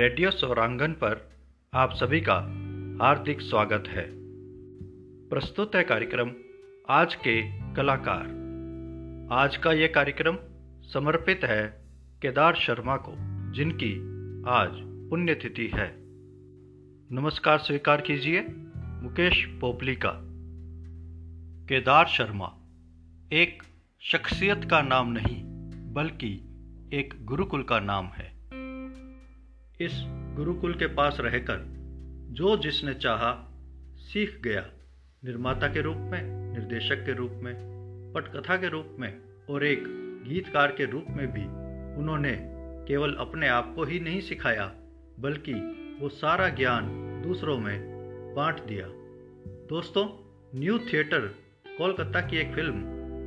Radio सौरांगन पर आप सभी का हार्दिक स्वागत है। प्रस्तुत है कार्यक्रम आज के कलाकार। आज का यह कार्यक्रम समर्पित है केदार शर्मा को, जिनकी आज पुण्यतिथि है। नमस्कार स्वीकार कीजिए, मुकेश पोपली का। केदार शर्मा एक शख्सियत का नाम नहीं, बल्कि एक गुरुकुल का नाम है। इस गुरुकुल के पास रहकर जो जिसने चाहा सीख गया। निर्माता के रूप में, निर्देशक के रूप में, पटकथा के रूप में और एक गीतकार के रूप में भी उन्होंने केवल अपने आप को ही नहीं सिखाया, बल्कि वो सारा ज्ञान दूसरों में बांट दिया। दोस्तों, न्यू थिएटर कोलकाता की एक फ़िल्म,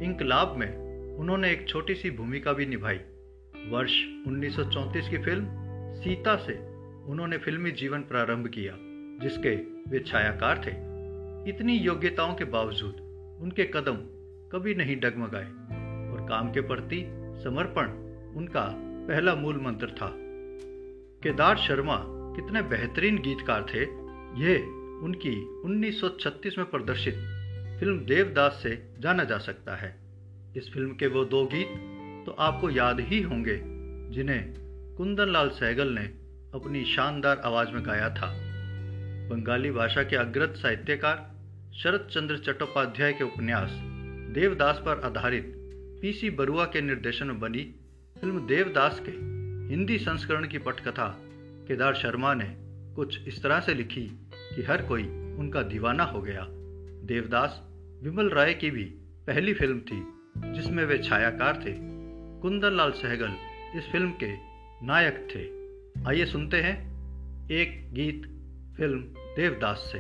इंकलाब में उन्होंने एक छोटी सी भूमिका भी निभाई। वर्ष 1934 की फ़िल्म सीता से उन्होंने फिल्मी जीवन प्रारंभ किया, जिसके वे छायाकार थे। इतनी योग्यताओं के बावजूद उनके कदम कभी नहीं डगमगाए और काम के प्रति समर्पण उनका पहला मूल मंत्र था। केदार शर्मा कितने बेहतरीन गीतकार थे, यह उनकी 1936 में प्रदर्शित फ़िल्म देवदास से जाना जा सकता है। इस फ़िल्म के वो दो गीत तो आपको याद ही होंगे, जिन्हें कुंदन लाल सहगल ने अपनी शानदार आवाज़ में गाया था। बंगाली भाषा के अग्रत साहित्यकार शरद चंद्र चट्टोपाध्याय के उपन्यास देवदास पर आधारित पीसी बरुआ के निर्देशन में बनी फ़िल्म देवदास के हिंदी संस्करण की पटकथा केदार शर्मा ने कुछ इस तरह से लिखी कि हर कोई उनका दीवाना हो गया। देवदास विमल राय की भी पहली फ़िल्म थी, जिसमें वे छायाकार थे। कुंदन लाल सहगल इस फ़िल्म के नायक थे। आइए सुनते हैं एक गीत फ़िल्म देवदास से।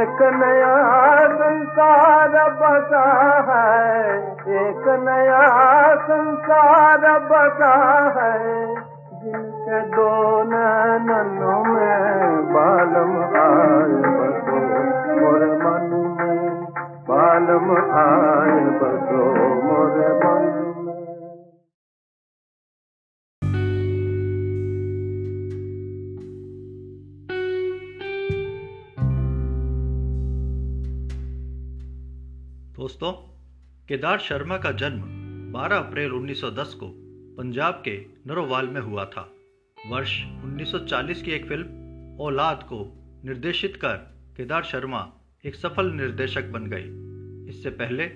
एक नया संसार बसा है एक नया संसार बसा है। जिनके दो नैनों में बालम आए बसो मोर मन में बालम आए बसो दोस्तों, केदार शर्मा का जन्म 12 अप्रैल 1910 को पंजाब के नरोवाल में हुआ था। वर्ष 1940 की एक फ़िल्म, औलाद को निर्देशित कर केदार शर्मा एक सफल निर्देशक बन गए इससे पहले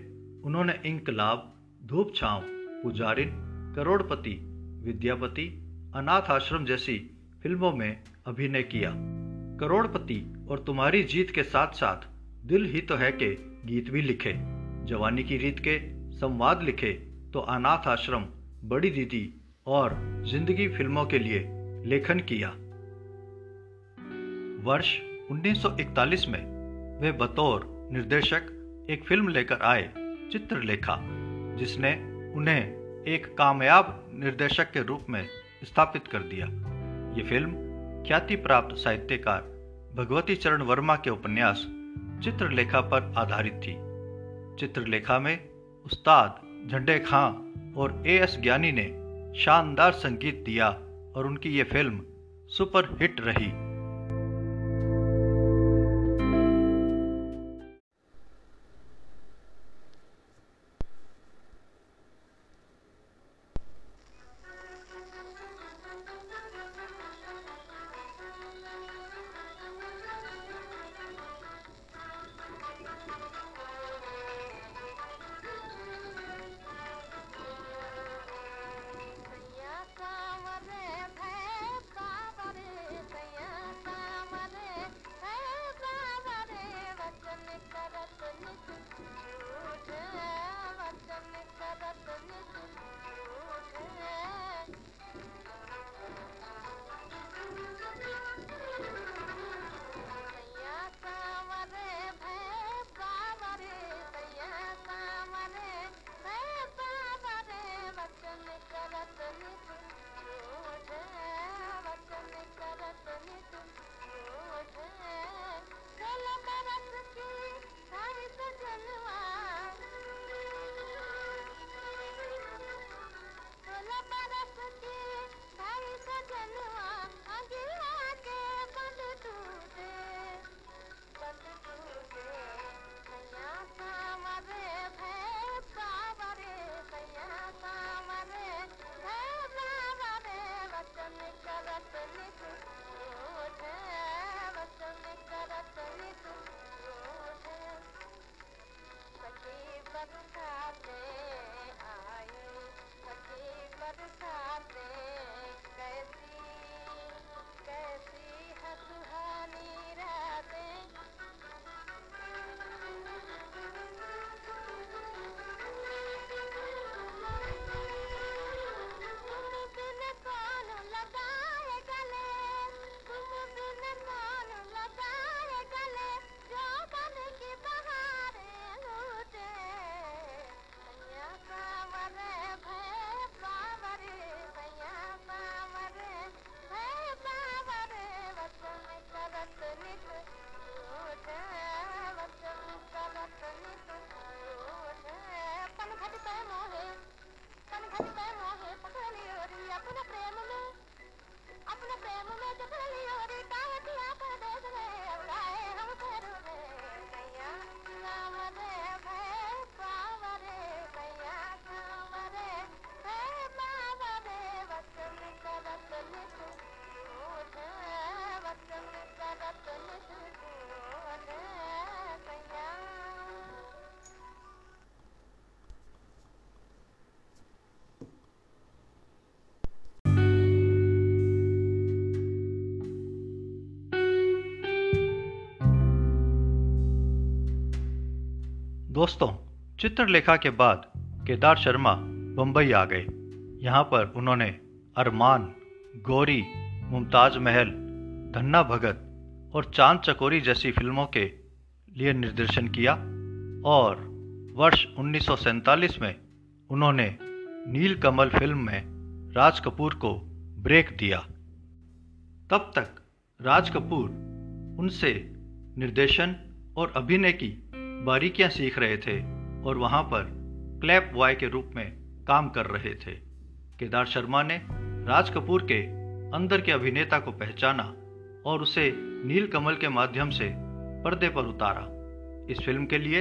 उन्होंने इंकलाब धूप छांव, पुजारिन, करोड़पति, विद्यापति, अनाथ आश्रम जैसी फ़िल्मों में अभिनय किया। करोड़पति और तुम्हारी जीत के साथ साथ दिल ही तो है के गीत भी लिखे। जवानी की रीत के संवाद लिखे तो अनाथ आश्रम, बड़ी दीदी और ज़िंदगी फ़िल्मों के लिए लेखन किया। वर्ष 1941 में वे बतौर निर्देशक एक फ़िल्म लेकर आए, चित्रलेखा, जिसने उन्हें एक कामयाब निर्देशक के रूप में स्थापित कर दिया। ये फ़िल्म ख्याति प्राप्त साहित्यकार भगवती चरण वर्मा के उपन्यास चित्रलेखा पर आधारित थी। चित्रलेखा में उस्ताद झंडे खां और ए एस ज्ञानी ने शानदार संगीत दिया और उनकी ये फ़िल्म सुपर हिट रही। दोस्तों, चित्रलेखा के बाद केदार शर्मा बम्बई आ गए। यहाँ पर उन्होंने अरमान, गौरी, मुमताज़ महल, धन्ना भगत और चाँद चकोरी जैसी फ़िल्मों के लिए निर्देशन किया और वर्ष उन्नीस सौ सैंतालीस में उन्होंने नील कमल फ़िल्म में राज कपूर को ब्रेक दिया। तब तक राज कपूर उनसे निर्देशन और अभिनय की बारीकियाँ सीख रहे थे और वहाँ पर क्लैप बॉय के रूप में काम कर रहे थे। केदार शर्मा ने राज कपूर के अंदर के अभिनेता को पहचाना और उसे नील कमल के माध्यम से पर्दे पर उतारा। इस फ़िल्म के लिए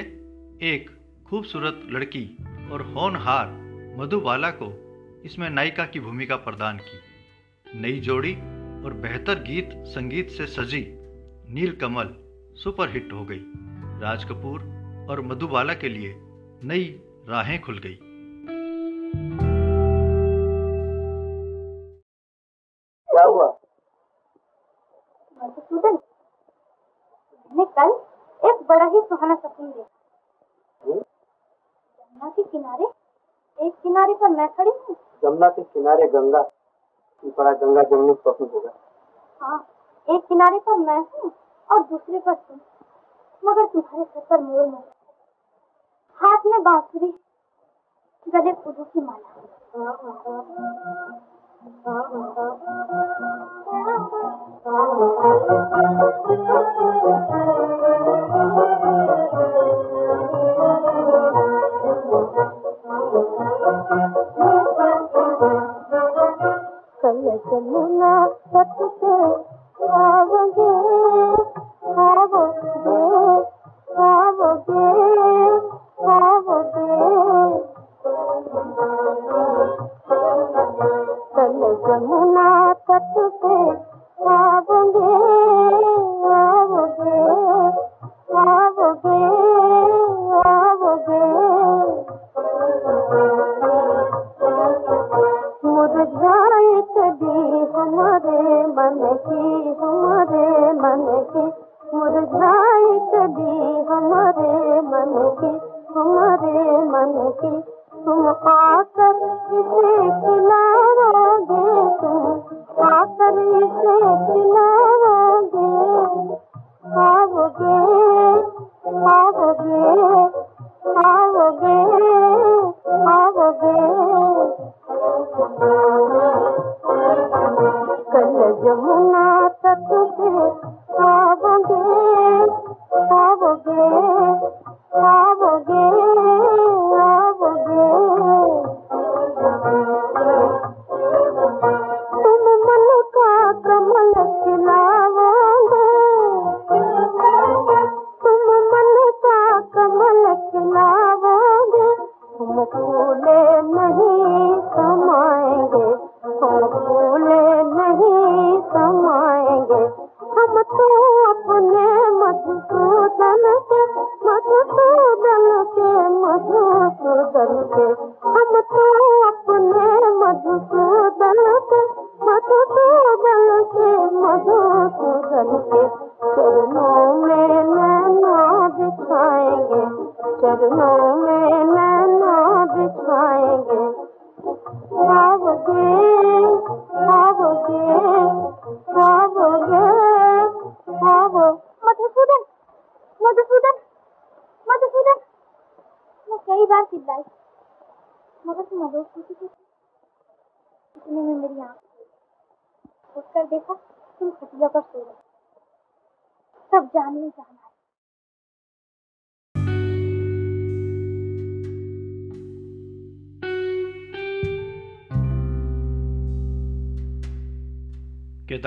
एक खूबसूरत लड़की और होनहार मधुबाला को इसमें नायिका की भूमिका प्रदान की। नई जोड़ी और बेहतर गीत संगीत से सजी नील कमल सुपरहिट हो गई। राज कपूर और मधुबाला के लिए नई राहें खुल गई। क्या हुआ? मैंने कल एक बड़ा ही सुहाना सपन देखा। हम्म? के किनारे एक किनारे पर मैं खड़ी हूँ। जमुना के किनारे गंगा बड़ा गंगा जमुनी स्वप्न होगा। हाँ एक किनारे पर मैं हूँ और दूसरे पर तुम। मगर तुम्हारे सर पर मोर मोर हाथ में बांसुरी गले फूलों की कल जमुना तट पे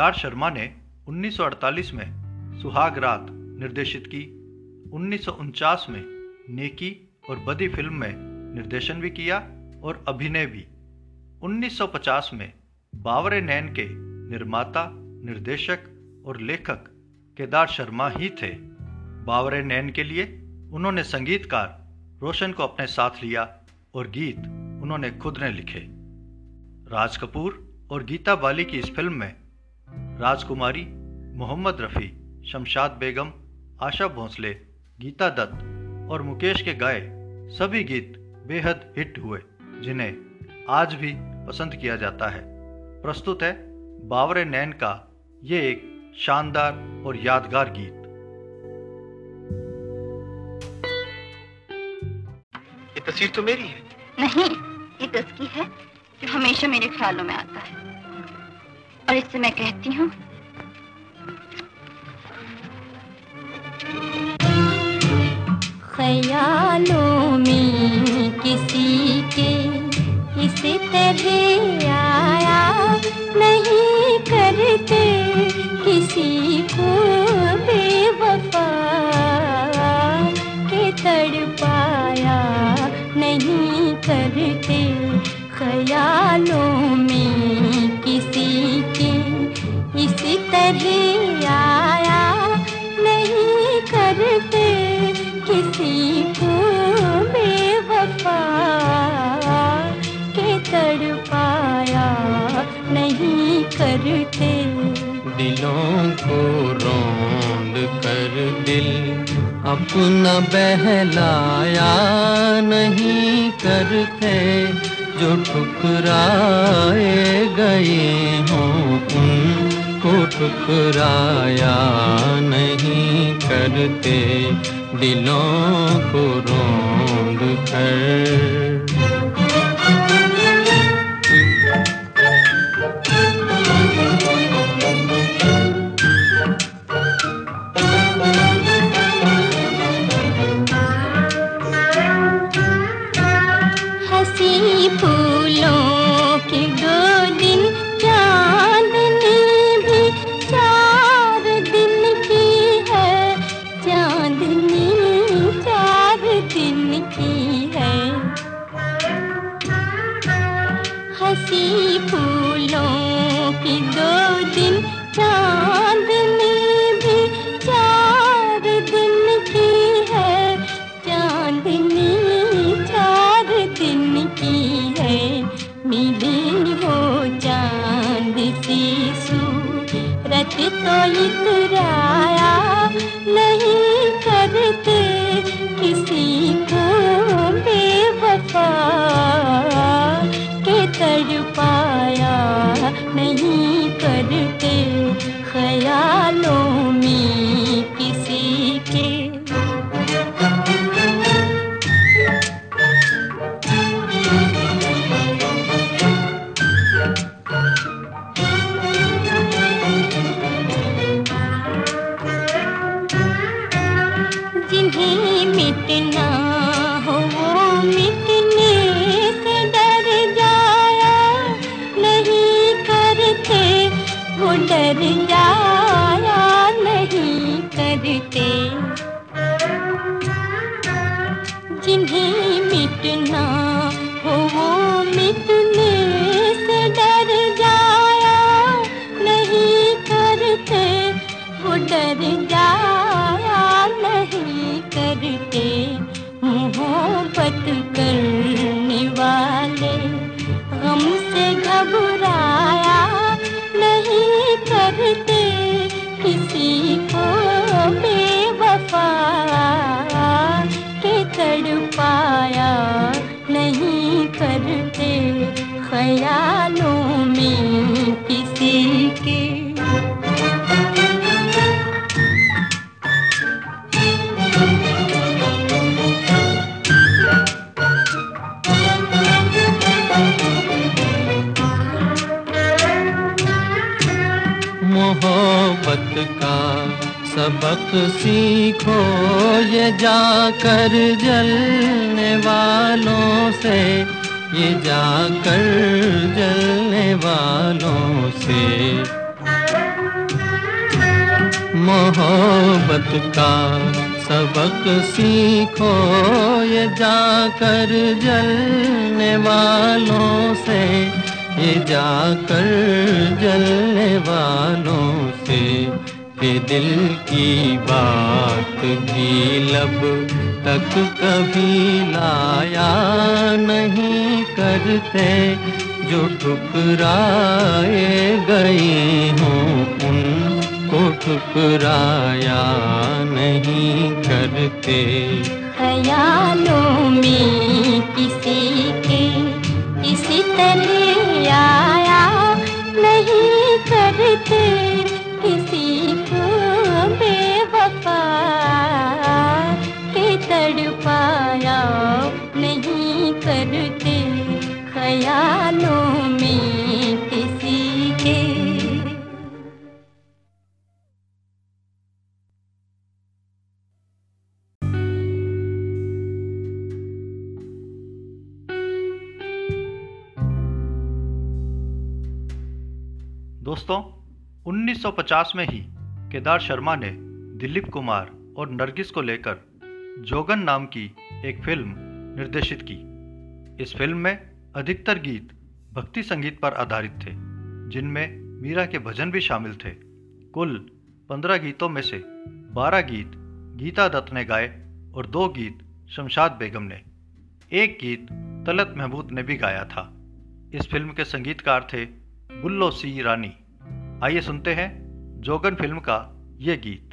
केदार शर्मा ने 1948 में सुहाग रात निर्देशित की, उन्नीस सौ उनचास में नेकी और बदी फ़िल्म में निर्देशन भी किया और अभिनय भी 1950 में बावरे नैन के निर्माता, निर्देशक और लेखक केदार शर्मा ही थे। बावरे नैन के लिए उन्होंने संगीतकार रोशन को अपने साथ लिया और गीत उन्होंने खुद ने लिखे। राज कपूर और गीता बाली की इस फ़िल्म में राजकुमारी मोहम्मद रफ़ी शमशाद बेगम आशा भोंसले गीता दत्त और मुकेश के गाए सभी गीत बेहद हिट हुए जिन्हें आज भी पसंद किया जाता है। प्रस्तुत है बावरे नैन का ये एक शानदार और यादगार गीत। ये तस्वीर तो मेरी है। नहीं ये तस्की है जो हमेशा मेरे ख्यालों में आता है। और इससे मैं कहती हूँ, ख्यालों में किसी के इस तरह आया नहीं करते किसी को बेवफा के तड़ पाया नहीं करते। ख्यालों में तरह आया नहीं करते किसी को बेवफा के तड़ पाया नहीं करते। दिलों को रोंद कर दिल अपना बहलाया नहीं करते। जो ठुकराए गए हों उनको ठुकराया नहीं करते दिलों को रोंद कर। दो दिन चांदनी डर नहीं करते, मोहब्बत करने वाले। गम से घबराया नहीं करते, किसी को बेवफा के तड़ पाया नहीं करते। ख्यालों सबक सीखो, ये जाकर जलने वालों से, ये जाकर जलने वालों से। मोहब्बत का सबक सीखो, ये जाकर जलने वालों से, ये जाकर जलने वालों से। कि दिल की बात भी लब तक कभी लाया नहीं करते, जो ठुकराए गए हों, उनको ठुकराया नहीं करते। ख्यालों में किसी के इसी तरह आया नहीं करते। 1950 में ही केदार शर्मा ने दिलीप कुमार और नरगिस को लेकर जोगन नाम की एक फ़िल्म निर्देशित की। इस फ़िल्म में अधिकतर गीत भक्ति संगीत पर आधारित थे, जिनमें मीरा के भजन भी शामिल थे। कुल पंद्रह गीतों में से बारह गीत गीता दत्त ने गाए और दो गीत शमशाद बेगम ने। एक गीत तलत महमूद ने भी गाया था। इस फ़िल्म के संगीतकार थे बुल्लो सी रानी। आइए सुनते हैं जोगन फ़िल्म का ये गीत।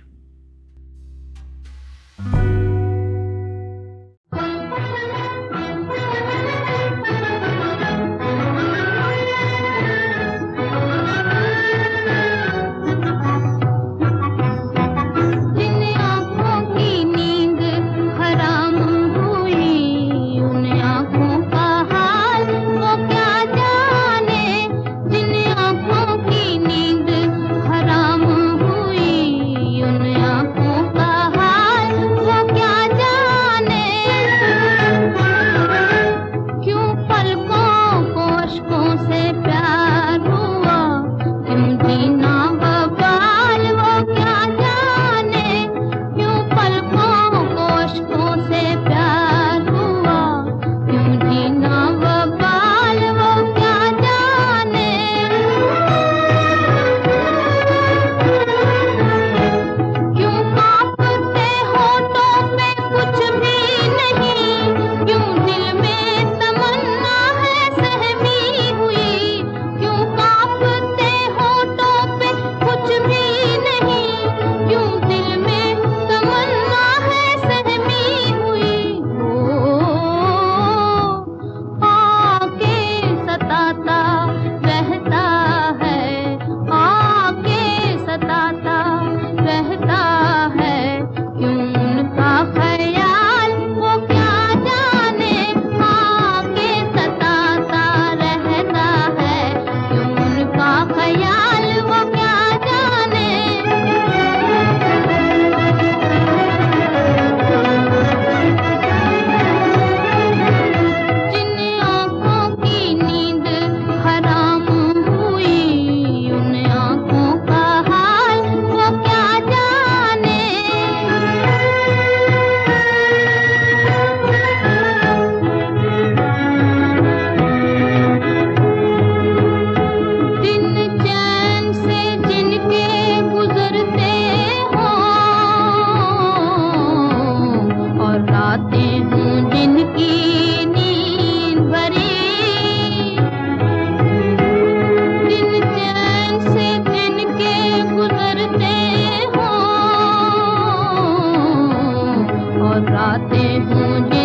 हूँ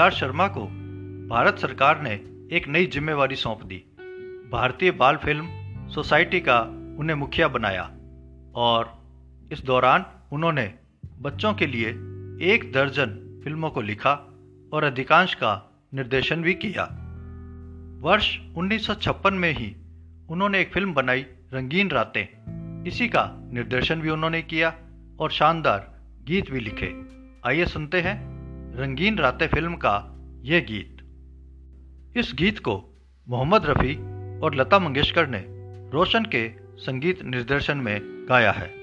केदार शर्मा को भारत सरकार ने एक नई जिम्मेवारी सौंप दी। भारतीय बाल फ़िल्म सोसाइटी का उन्हें मुखिया बनाया और इस दौरान उन्होंने बच्चों के लिए एक दर्जन फ़िल्मों को लिखा और अधिकांश का निर्देशन भी किया। वर्ष 1956 में ही उन्होंने एक फ़िल्म बनाई, रंगीन रातें। इसी का निर्देशन भी उन्होंने किया और शानदार गीत भी लिखे। आइए सुनते हैं रंगीन रातें फ़िल्म का ये गीत। इस गीत को मोहम्मद रफ़ी और लता मंगेशकर ने रोशन के संगीत निर्देशन में गाया है।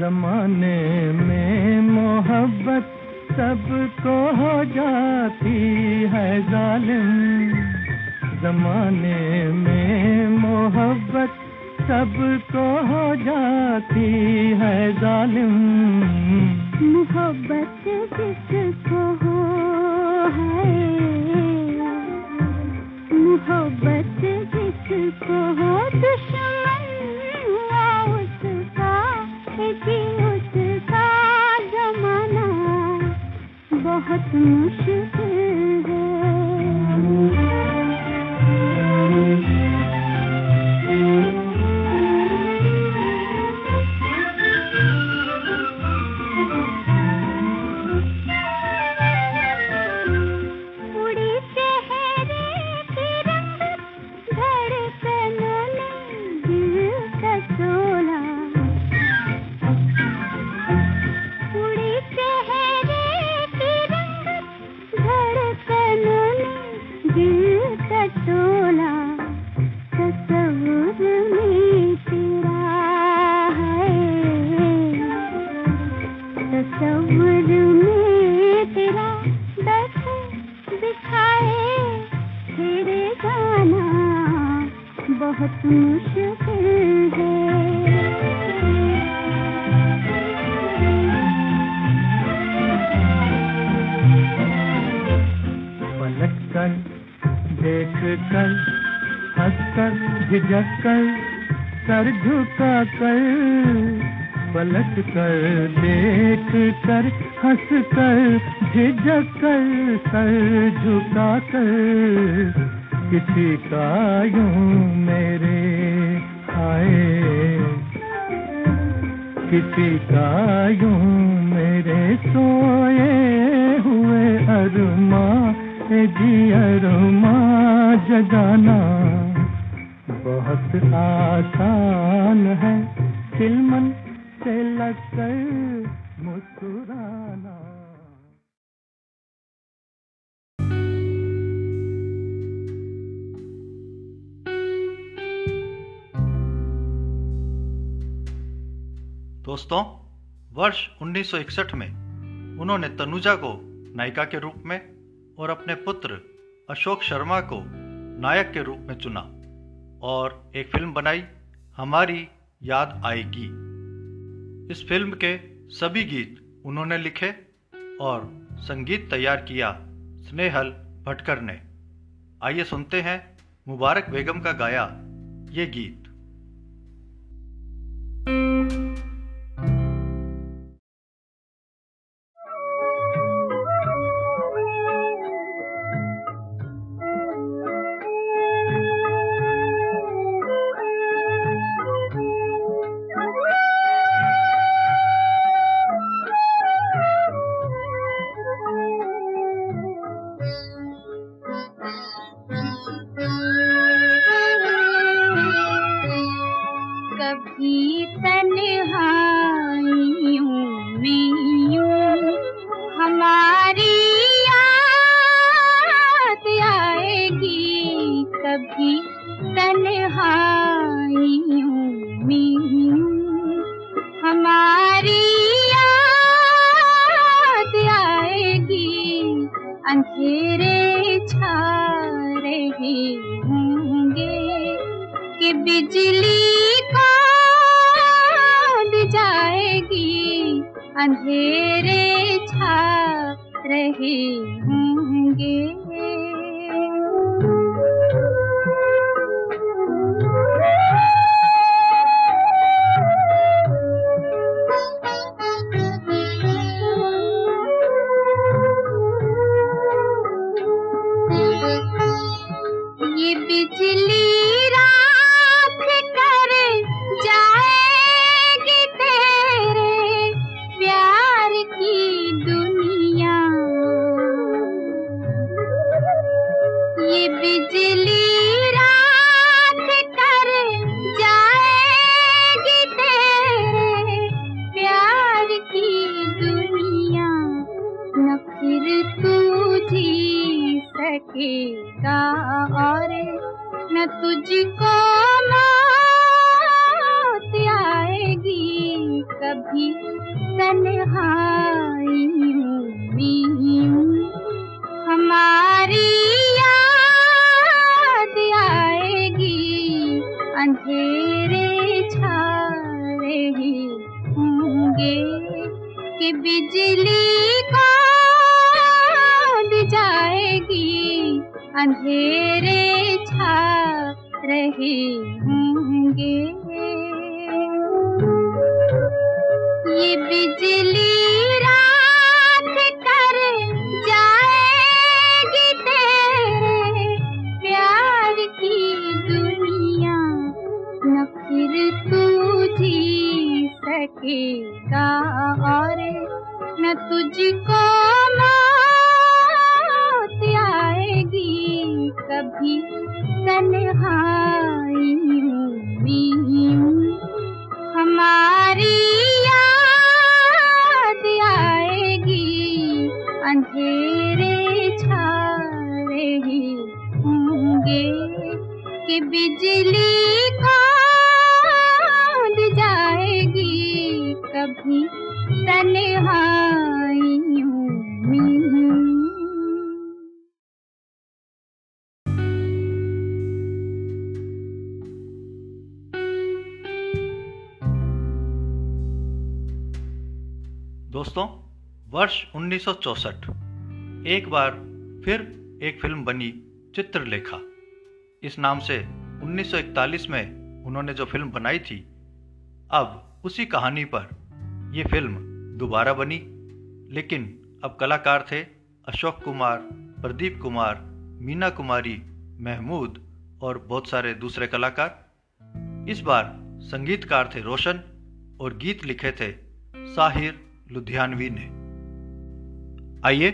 जमाने में मोहब्बत सबको हो जाती है जालिम। जमाने में मोहब्बत सबको हो जाती है जालिम। मोहब्बत जिसको हो है? मोहब्बत जिसको हो दुश्मन? ही उसका जमाना बहुत मुश्किल झिझक कर झुका कर पलट कर देख कर हंस कर झिझक कर सर झुका कर। किसी का यूँ मेरे आए। किसी का यूँ मेरे सोए हुए अरमा, ए जी अरमा जगाना बहुत आसान है चिलमन से लगकर मुस्कुराना। दोस्तों, वर्ष 1961 में उन्होंने तनुजा को नायिका के रूप में और अपने पुत्र अशोक शर्मा को नायक के रूप में चुना और एक फ़िल्म बनाई, हमारी याद आएगी। इस फ़िल्म के सभी गीत उन्होंने लिखे और संगीत तैयार किया स्नेहल भटकर ने। आइए सुनते हैं मुबारक बेगम का गाया ये गीत। कि बिजली कौन जाएगी? अंधेरे छा रहे होंगे। होंगे कि बिजली कौन जाएगी? अंधेरे छा रहे होंगे। ये बिजली न तुझको वर्ष 1964 एक बार फिर एक फ़िल्म बनी चित्रलेखा। इस नाम से 1941 में उन्होंने जो फ़िल्म बनाई थी, अब उसी कहानी पर ये फ़िल्म दोबारा बनी। लेकिन अब कलाकार थे अशोक कुमार, प्रदीप कुमार, मीना कुमारी, महमूद और बहुत सारे दूसरे कलाकार। इस बार संगीतकार थे रोशन और गीत लिखे थे साहिर लुधियानवी ने। आइए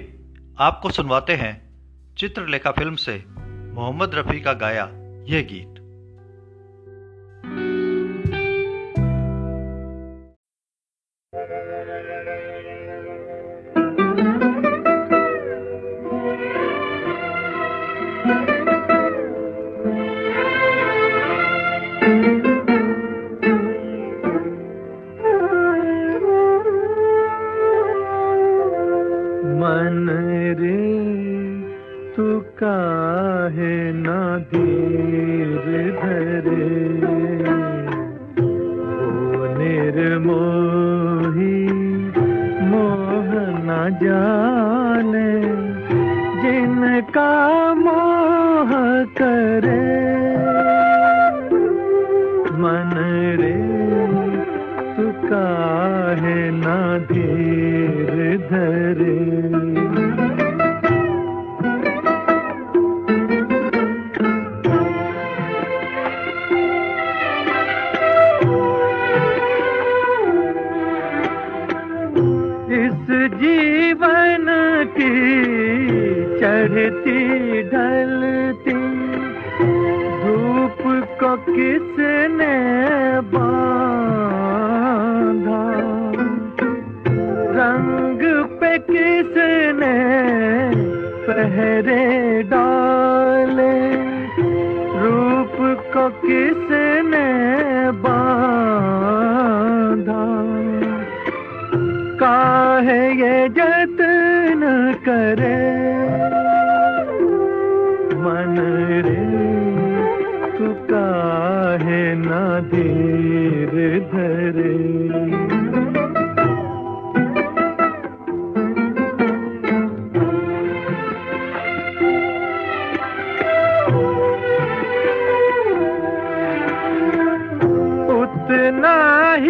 आपको सुनवाते हैं चित्रलेखा फ़िल्म से मोहम्मद रफ़ी का गाया यह गीत। करे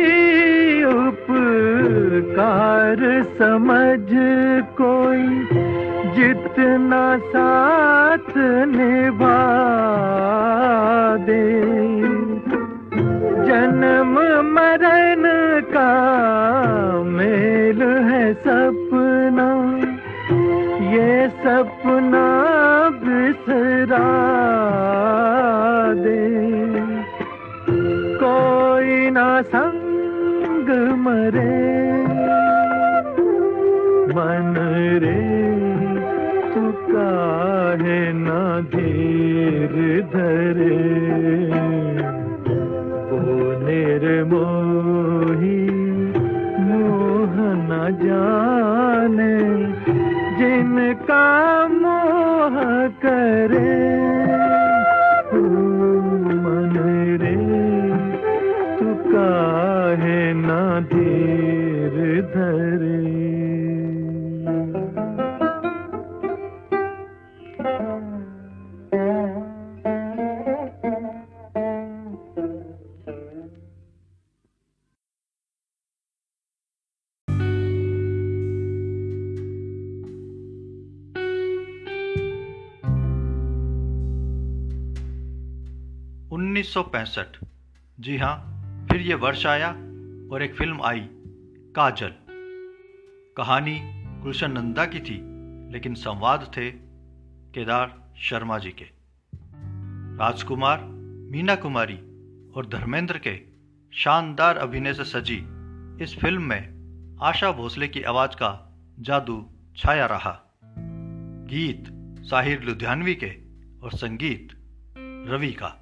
ही उपकार समझ कोई, जितना साथ निभा दे जन्म मरण का मेल है सपना, ये सपना बिसरा दे। कोई ना संग मरे, मन रे, तू काहे ना धीर धरे? ओ निर्मोही, मोह जाने जिनका मोह करे। 1965 जी हाँ फिर ये वर्ष आया और एक फ़िल्म आई, काजल। कहानी गुलशन नंदा की थी, लेकिन संवाद थे केदार शर्मा जी के। राजकुमार मीना कुमारी और धर्मेंद्र के शानदार अभिनय से सजी इस फ़िल्म में आशा भोसले की आवाज़ का जादू छाया रहा। गीत साहिर लुधियानवी के और संगीत रवि का।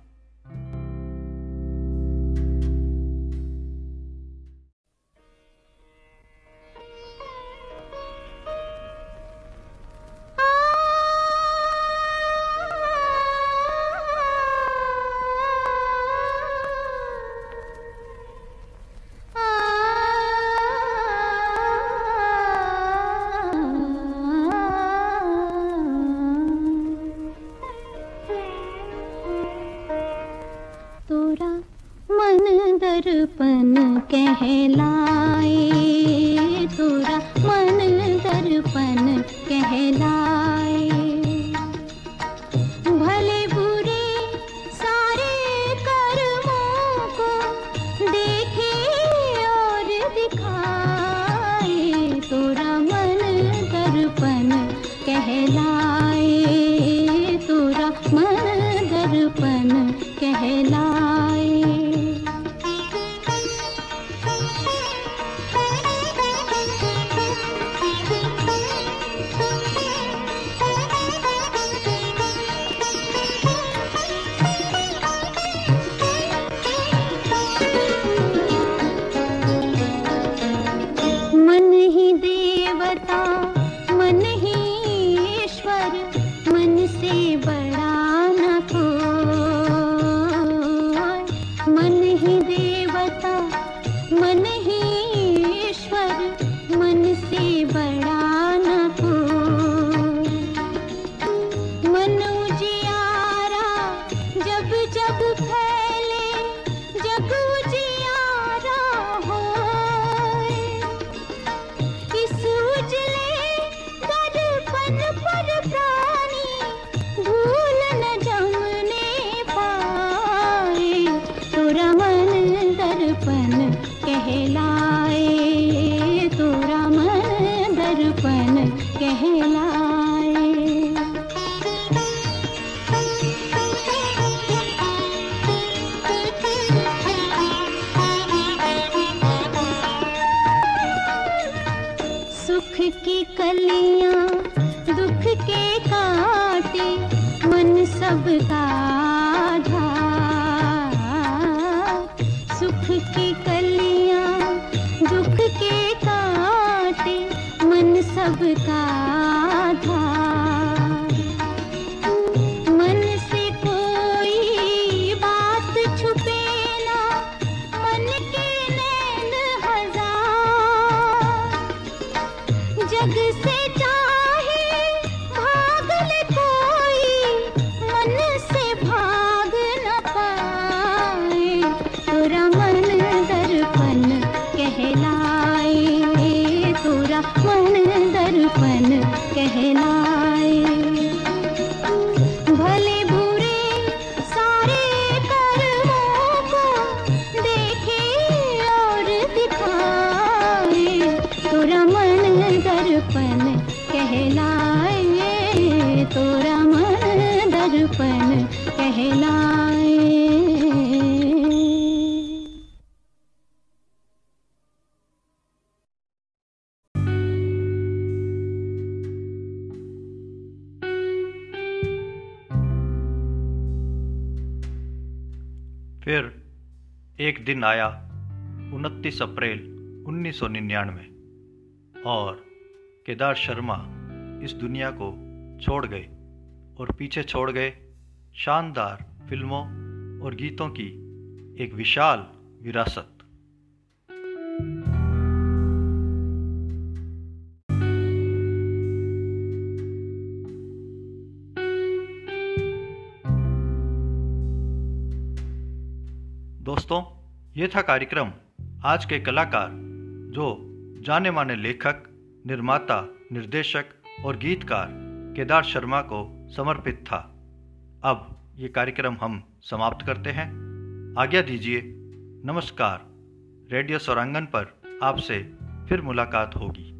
दर्पण कहलाए तोरा मन दर्पण कहलाए फिर एक दिन आया 29 अप्रैल 1999 और केदार शर्मा इस दुनिया को छोड़ गए और पीछे छोड़ गए शानदार फ़िल्मों और गीतों की एक विशाल विरासत। दोस्तों, ये था कार्यक्रम आज के कलाकार जो जाने माने लेखक, निर्माता, निर्देशक और गीतकार केदार शर्मा को समर्पित था। अब ये कार्यक्रम हम समाप्त करते हैं। आज्ञा दीजिए, नमस्कार। रेडियो सौरांगन पर आपसे फिर मुलाकात होगी।